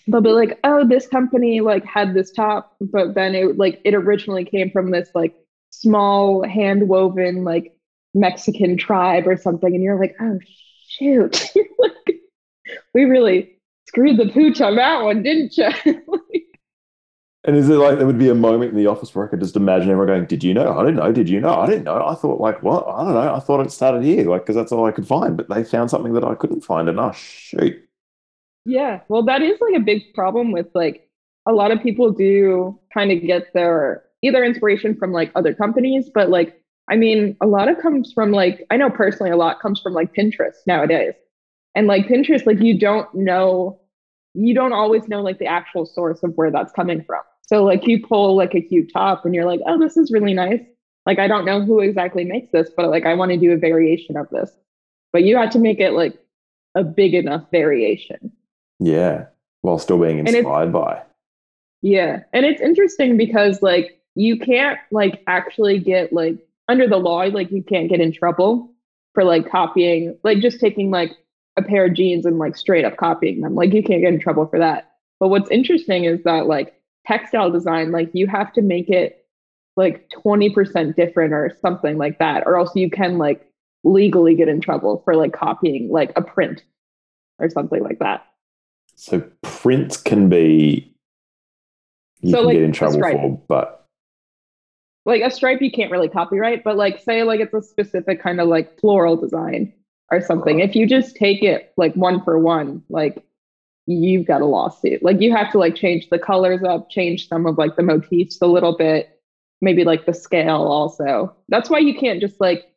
they'll be like oh this company like had this top but then it like it originally came from this like small hand woven like mexican tribe or something and you're like oh shoot. Like, we really screwed the pooch on that one didn't you And is it like there would be a moment in the office where I could just imagine everyone going, "Did you know? I didn't know. Did you know? I didn't know. I thought like what? I don't know. I thought it started here, like because that's all I could find. But they found something that I couldn't find, and oh shoot, Yeah, well, that is like a big problem with like a lot of people do kind of get their either inspiration from like other companies, but like I mean, a lot of comes from like I know personally a lot comes from like Pinterest nowadays, and like Pinterest, like you don't know, you don't always know like the actual source of where that's coming from. So like you pull like a cute top and you're like, oh, this is really nice. Like I don't know who exactly makes this, but like I want to do a variation of this. But you had to make it like a big enough variation. yeah, while still being inspired by. Yeah. And it's interesting because like you can't like actually get like under the law, like you can't get in trouble for like copying, like just taking like a pair of jeans and like straight up copying them. Like you can't get in trouble for that. But what's interesting is that like textile design, like you have to make it like 20% different or something like that, or else you can like legally get in trouble for like copying like a print or something like that. So print can be you So, can like, get in trouble for, but like a stripe you can't really copyright but like say like it's a specific kind of like floral design or something Right. if you just take it like one for one like you've got a lawsuit like you have to like change the colors up change some of like the motifs a little bit maybe like the scale also that's why you can't just like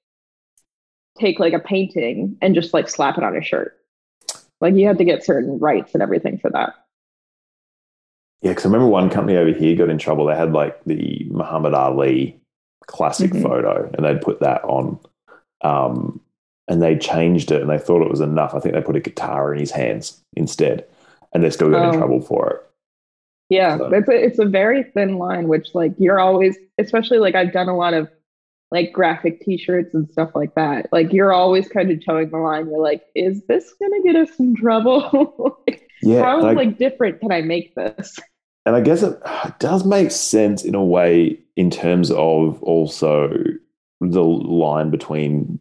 take like a painting and just like slap it on a shirt like you have to get certain rights and everything for that yeah, because I remember one company over here got in trouble. They had like the Muhammad Ali classic Mhm. photo, and they'd put that on, um, and they changed it, and they thought it was enough. I think they put a guitar in his hands instead, and they still in Oh. trouble for it. Yeah, So- it's a, it's a very thin line, which like you're always, especially like I've done a lot of like graphic T-shirts and stuff like that. Like you're always kind of towing the line. You're like, is this gonna get us in trouble? Like, Yeah, How like different can I make this? And I guess it does make sense in a way in terms of also the line between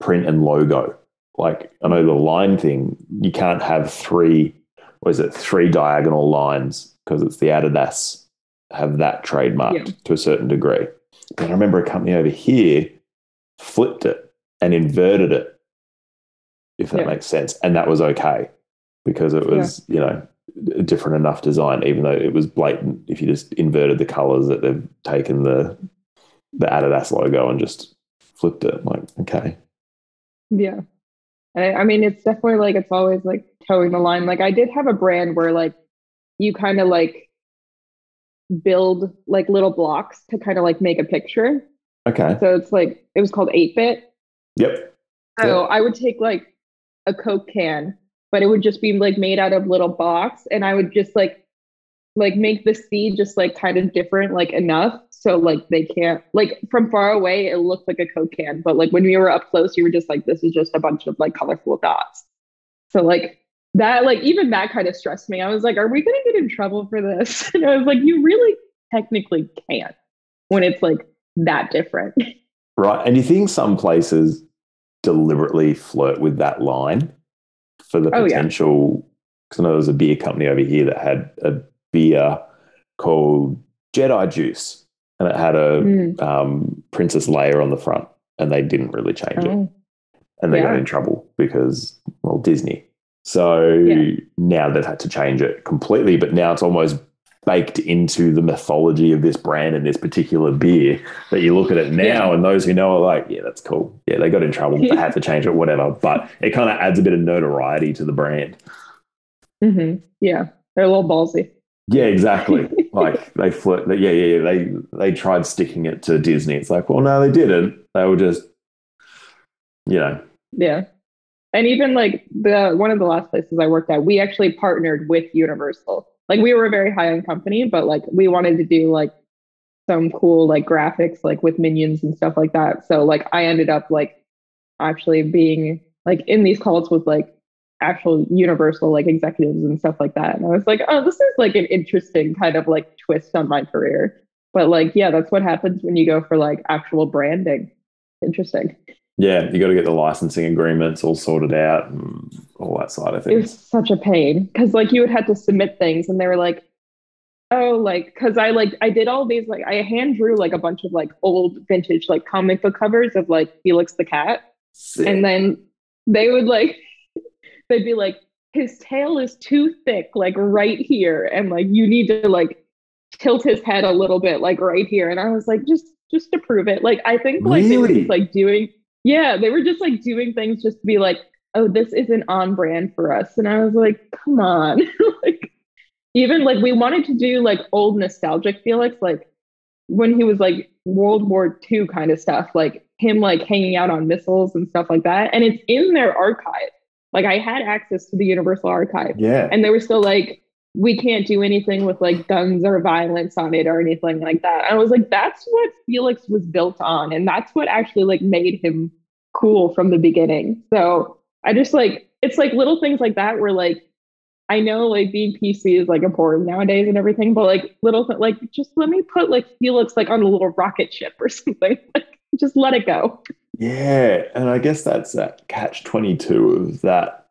print and logo. Like I know the line thing, you can't have three, what is it, three diagonal lines because it's the Adidas have that trademarked Yeah. to a certain degree. But I remember a company over here flipped it and inverted it, if that Yeah. makes sense. And that was okay because it was, you know, a different enough design, even though it was blatant. If you just inverted the colors, that they've taken the the Adidas logo and just flipped it. Like, okay, Yeah. I, I mean, it's definitely like it's always like towing the line. Like I did have a brand where like you kind of like build like little blocks to kind of like make a picture. okay, So it's like it was called 8-bit. yep, So I would take like a Coke can, but it would just be like made out of little box, and I would just like like make the seed just like kind of different, like enough so like they can't like from far away it looked like a Coke can, but like when we were up close, you were just like this is just a bunch of like colorful dots. So like that like even that kind of stressed me. I was like, are we gonna get in trouble for this? And I was like, you really technically can't when it's like that different. Right. And you think some places deliberately flirt with that line for the potential? Oh, yeah. potential? Because I know there's a beer company over here that had a beer called Jedi Juice, and it had a Mm. um, Princess Leia on the front, and they didn't really change it, Oh, and they got in trouble because well Disney. So Yeah. now they've had to change it completely, but now it's almost baked into the mythology of this brand and this particular beer that you look at it now Yeah. and those who know are like, yeah, that's cool. Yeah, they got in trouble. They had to change it, whatever. But it kind of adds a bit of notoriety to the brand. hmm Yeah, they're a little ballsy. Yeah, exactly. like they flirt. Yeah, yeah, yeah. They they tried sticking it to Disney. It's like, well, no, they didn't. They were just, you know, Yeah. And even like the one of the last places I worked at, we actually partnered with Universal. Like we were a very high end company, but like we wanted to do like some cool like graphics like with minions and stuff like that. So like I ended up like actually being like in these calls with like actual Universal like executives and stuff like that. And I was like, oh, this is like an interesting kind of like twist on my career. But like, yeah, that's what happens when you go for like actual branding. Interesting. yeah, you got to get the licensing agreements all sorted out and all that side of it was such a pain because like you would have to submit things and they were like oh like because i like i did all these like i hand drew like a bunch of like old vintage like comic book covers of like felix the cat Sick. and then they would like they'd be like his tail is too thick like right here and like you need to like tilt his head a little bit like right here and i was like just just to prove it like i think like they were just like doing yeah they were just like doing things just to be like oh this isn't on brand for us and i was like come on like even like we wanted to do like old nostalgic felix like when he was like world war ii kind of stuff like him like hanging out on missiles and stuff like that and it's in their archive like i had access to the universal archive. Yeah. and they were still like we can't do anything with like guns or violence on it or anything like that. I was like that's what felix was built on and that's what actually like made him cool from the beginning. So i just like it's like little things like that where like i know like being pc is like important nowadays and everything but like little th- like just let me put like felix like on a little rocket ship or something. Like just let it go Yeah, and I guess that's that catch twenty two of that.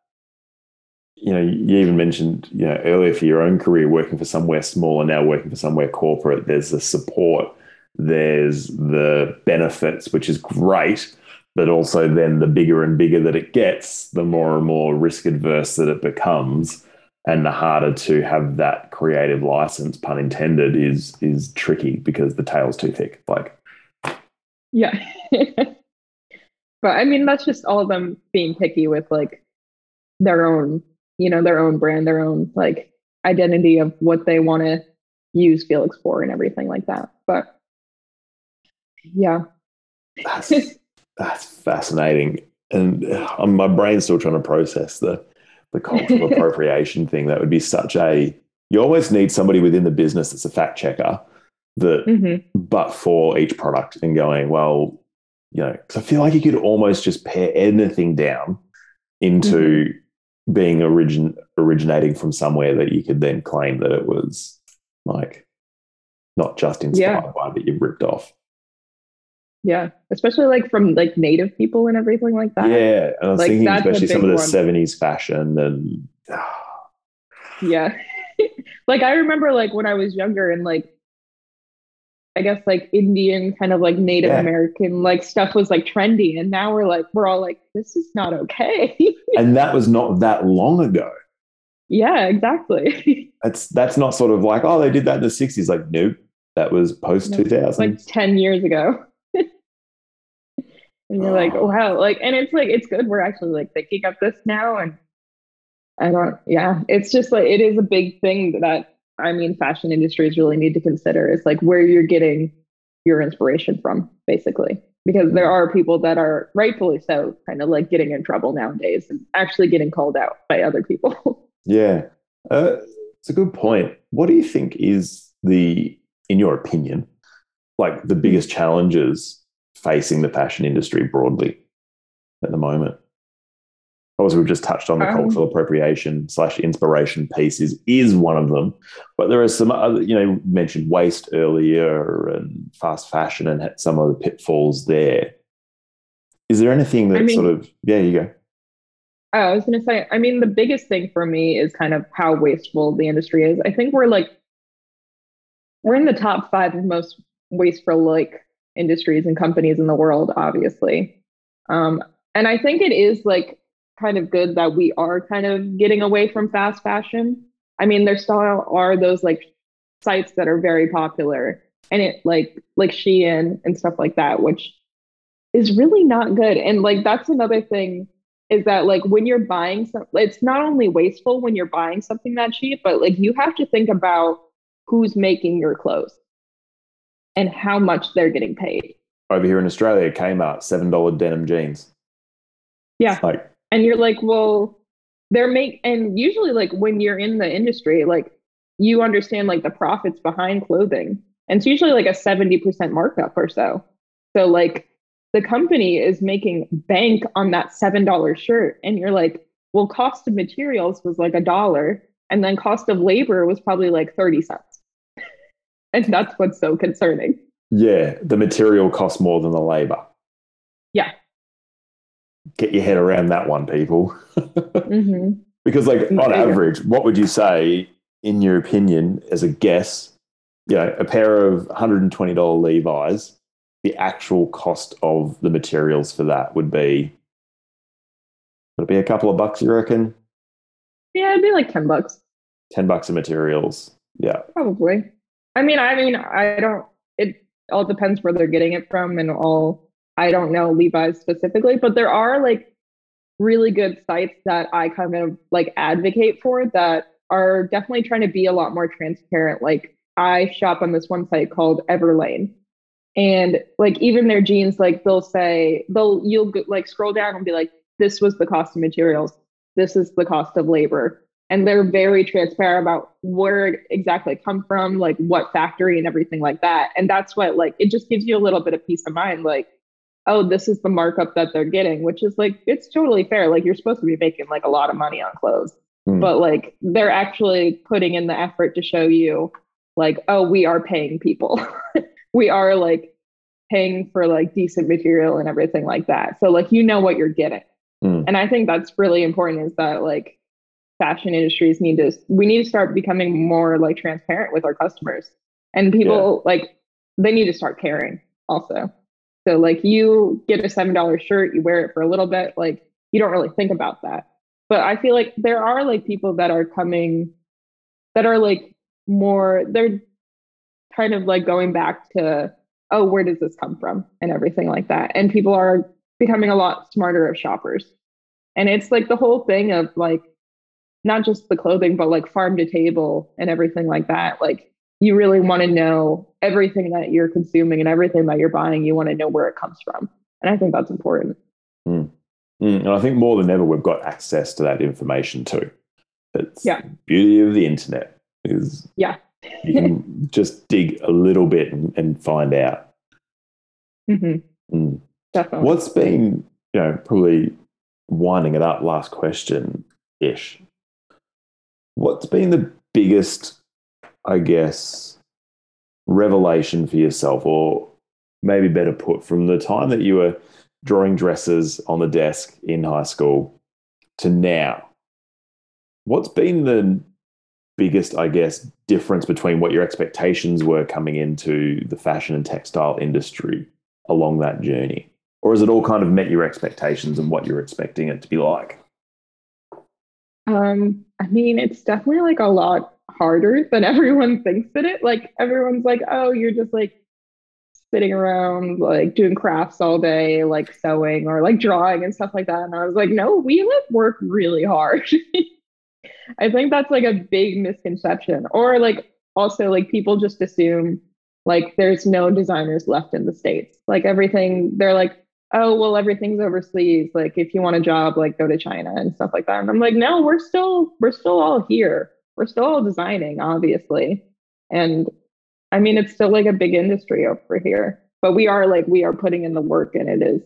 You know, you even mentioned you know earlier for your own career working for somewhere small and now working for somewhere corporate. There's the support, there's the benefits, which is great, but also then the bigger and bigger that it gets, the more and more risk adverse that it becomes, and the harder to have that creative license, pun intended, is is tricky because the tail's too thick. Like, Yeah. but I mean, that's just all of them being picky with like their own, you know, their own brand, their own like identity of what they want to use Felix for and everything like that. But yeah. That's that's fascinating, and uh, my brain's still trying to process the the cultural appropriation thing. That would be such a you almost need somebody within the business that's a fact checker that, Mhm. but for each product and going well, you know, because I feel like you could almost just pare anything down into mm-hmm. being origin originating from somewhere that you could then claim that it was like not just inspired Yeah. by, but you ripped off. Yeah. Especially like from like native people and everything like that. Yeah, and I was Like, thinking especially some of the one. '70s fashion and Yeah. like I remember like when I was younger and like I guess like Indian kind of like Native Yeah. American like stuff was like trendy and now we're like we're all like this is not okay. and that was not that long ago. yeah, exactly. That's that's not sort of like oh they did that in the '60s. Like nope, that was post 2000. like 10 years ago. and you're like, Oh. wow, like and it's like it's good we're actually like thinking of this now and I don't yeah, it's just like it is a big thing that I mean fashion industries really need to consider is like where you're getting your inspiration from basically because there are people that are rightfully so kind of like getting in trouble nowadays and actually getting called out by other people. yeah, uh, it's a good point. What do you think is the, in your opinion, like the biggest challenges facing the fashion industry broadly at the moment? Obviously, we've just touched on the um, cultural appropriation slash inspiration piece is, is one of them. But there are some other, you know, mentioned waste earlier and fast fashion and some of the pitfalls there. Is there anything that I mean, sort of, yeah, you go. Oh, I was going to say, I mean, the biggest thing for me is kind of how wasteful the industry is. I think we're like, we're in the top five of most wasteful like industries and companies in the world, obviously. Um, and I think it is like kind of good that we are kind of getting away from fast fashion. I mean, there still are those like sites that are very popular and it like like Shein and stuff like that, which is really not good. And like that's another thing is that like when you're buying some it's not only wasteful when you're buying something that cheap, but like you have to think about who's making your clothes and how much they're getting paid. Over here in Australia, Kmart, seven dollar denim jeans. Yeah. Like and you're like, well, they're make and usually like when you're in the industry, like you understand like the profits behind clothing. And it's usually like a 70% markup or so. So like the company is making bank on that $7 shirt. And you're like, well, cost of materials was like a dollar. And then cost of labor was probably like 30 cents. and that's what's so concerning. Yeah. The material costs more than the labor. Get your head around that one, people. mm-hmm. Because, like, on average, what would you say, in your opinion, as a guess, you know, a pair of $120 Levi's, the actual cost of the materials for that would be, would it be a couple of bucks, you reckon? Yeah, it'd be like 10 bucks. 10 bucks of materials. Yeah. Probably. I mean, I mean, I don't, it all depends where they're getting it from and all I don't know Levi's specifically, but there are like really good sites that I kind of like advocate for that are definitely trying to be a lot more transparent. Like I shop on this one site called Everlane. And like even their jeans, like they'll say they'll you'll like scroll down and be like, this was the cost of materials, this is the cost of labor. And they're very transparent about where exactly come from, like what factory and everything like that. And that's what like it just gives you a little bit of peace of mind. Like oh, this is the markup that they're getting, which is like, it's totally fair. Like, you're supposed to be making like a lot of money on clothes, mm. but like, they're actually putting in the effort to show you, like, oh, we are paying people. we are like paying for like decent material and everything like that. So, like, you know what you're getting. Mm. And I think that's really important is that like fashion industries need to, we need to start becoming more like transparent with our customers. And people yeah. like, they need to start caring also. So like you get a seven dollar shirt, you wear it for a little bit, like you don't really think about that. But I feel like there are like people that are coming that are like more they're kind of like going back to oh where does this come from? and everything like that. And people are becoming a lot smarter of shoppers. And it's like the whole thing of like not just the clothing but like farm to table and everything like that like you really want to know everything that you're consuming and everything that you're buying. You want to know where it comes from. And I think that's important. Mm. Mm. And I think more than ever, we've got access to that information too. It's yeah. beauty of the internet is yeah. you can just dig a little bit and, and find out. Mm-hmm. Mm. Definitely. What's been, you know, probably winding it up, last question ish. What's been the biggest I guess, revelation for yourself, or maybe better put, from the time that you were drawing dresses on the desk in high school to now? What's been the biggest, I guess, difference between what your expectations were coming into the fashion and textile industry along that journey? Or has it all kind of met your expectations and what you're expecting it to be like? Um, I mean, it's definitely like a lot harder than everyone thinks that it. Like everyone's like, oh, you're just like sitting around like doing crafts all day, like sewing or like drawing and stuff like that. And I was like, no, we like work really hard. I think that's like a big misconception. Or like also like people just assume like there's no designers left in the States. Like everything, they're like, oh, well, everything's overseas. Like if you want a job, like go to China and stuff like that. And I'm like, no, we're still, we're still all here we're still all designing, obviously. And I mean, it's still like a big industry over here, but we are like, we are putting in the work and it is,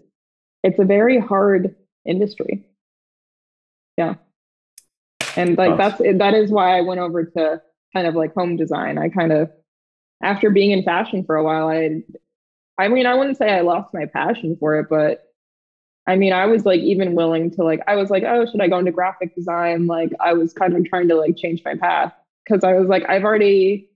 it's a very hard industry. Yeah. And like that's that is why I went over to kind of like home design. I kind of after being in fashion for a while, I I mean, I wouldn't say I lost my passion for it, but I mean, I was like even willing to like I was like, oh, should I go into graphic design? Like I was kind of trying to like change my path because I was like, I've already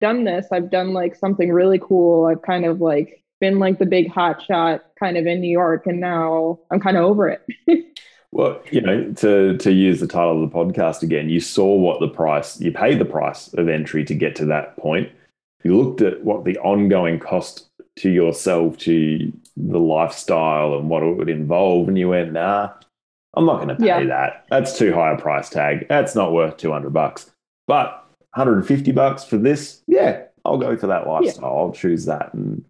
done this. I've done like something really cool. I've kind of like been like the big hot shot kind of in New York and now I'm kind of over it. Well, you know, to to use the title of the podcast again, you saw what the price you paid the price of entry to get to that point. You looked at what the ongoing cost to yourself, to the lifestyle and what it would involve, and you went, nah, I'm not going to pay yeah. that. That's too high a price tag. That's not worth 200 bucks. But 150 bucks for this, yeah, I'll go for that lifestyle. Yeah. I'll choose that. And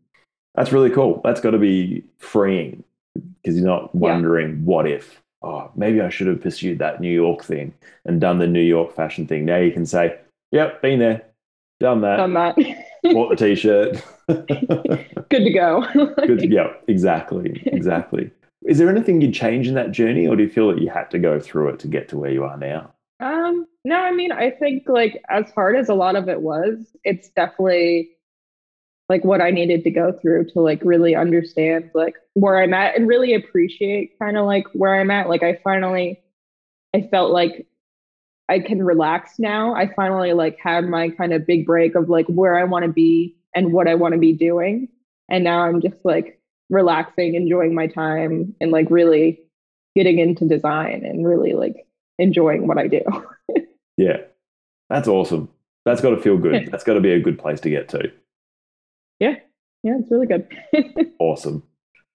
that's really cool. That's got to be freeing because you're not wondering yeah. what if oh, maybe I should have pursued that New York thing and done the New York fashion thing. Now you can say, yep, been there, done that, done that, bought the t-shirt, good to go. good to go. Exactly, exactly. Is there anything you'd change in that journey, or do you feel that you had to go through it to get to where you are now? Um, no, I mean, I think like as hard as a lot of it was, it's definitely like what I needed to go through to like really understand like where I'm at and really appreciate kind of like where I'm at. Like I finally I felt like I can relax now. I finally like had my kind of big break of like where I want to be and what I want to be doing. And now I'm just like relaxing, enjoying my time and like really getting into design and really like enjoying what I do. yeah. That's awesome. That's got to feel good. That's got to be a good place to get to. Yeah. Yeah, it's really good. awesome.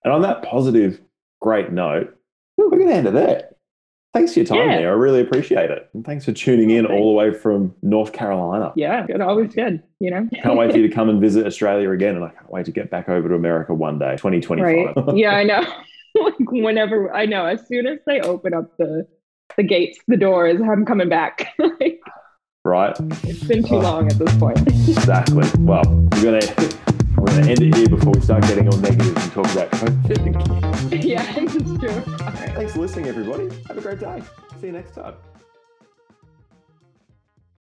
And on that positive, great note, we're going to end it there. Thanks for your time yeah. there. I really appreciate it. And thanks for tuning in all the way from North Carolina. Yeah, good. Always good. You know, can't wait for you to come and visit Australia again. And I can't wait to get back over to America one day, 2025. Right. Yeah, I know. like whenever I know, as soon as they open up the the gates, the doors, I'm coming back. right. It's been too oh. long at this point. exactly. Well, we're gonna we're going to end it here before we start getting all negative and talk about COVID. yeah, it's true. Thanks for listening, everybody. Have a great day. See you next time.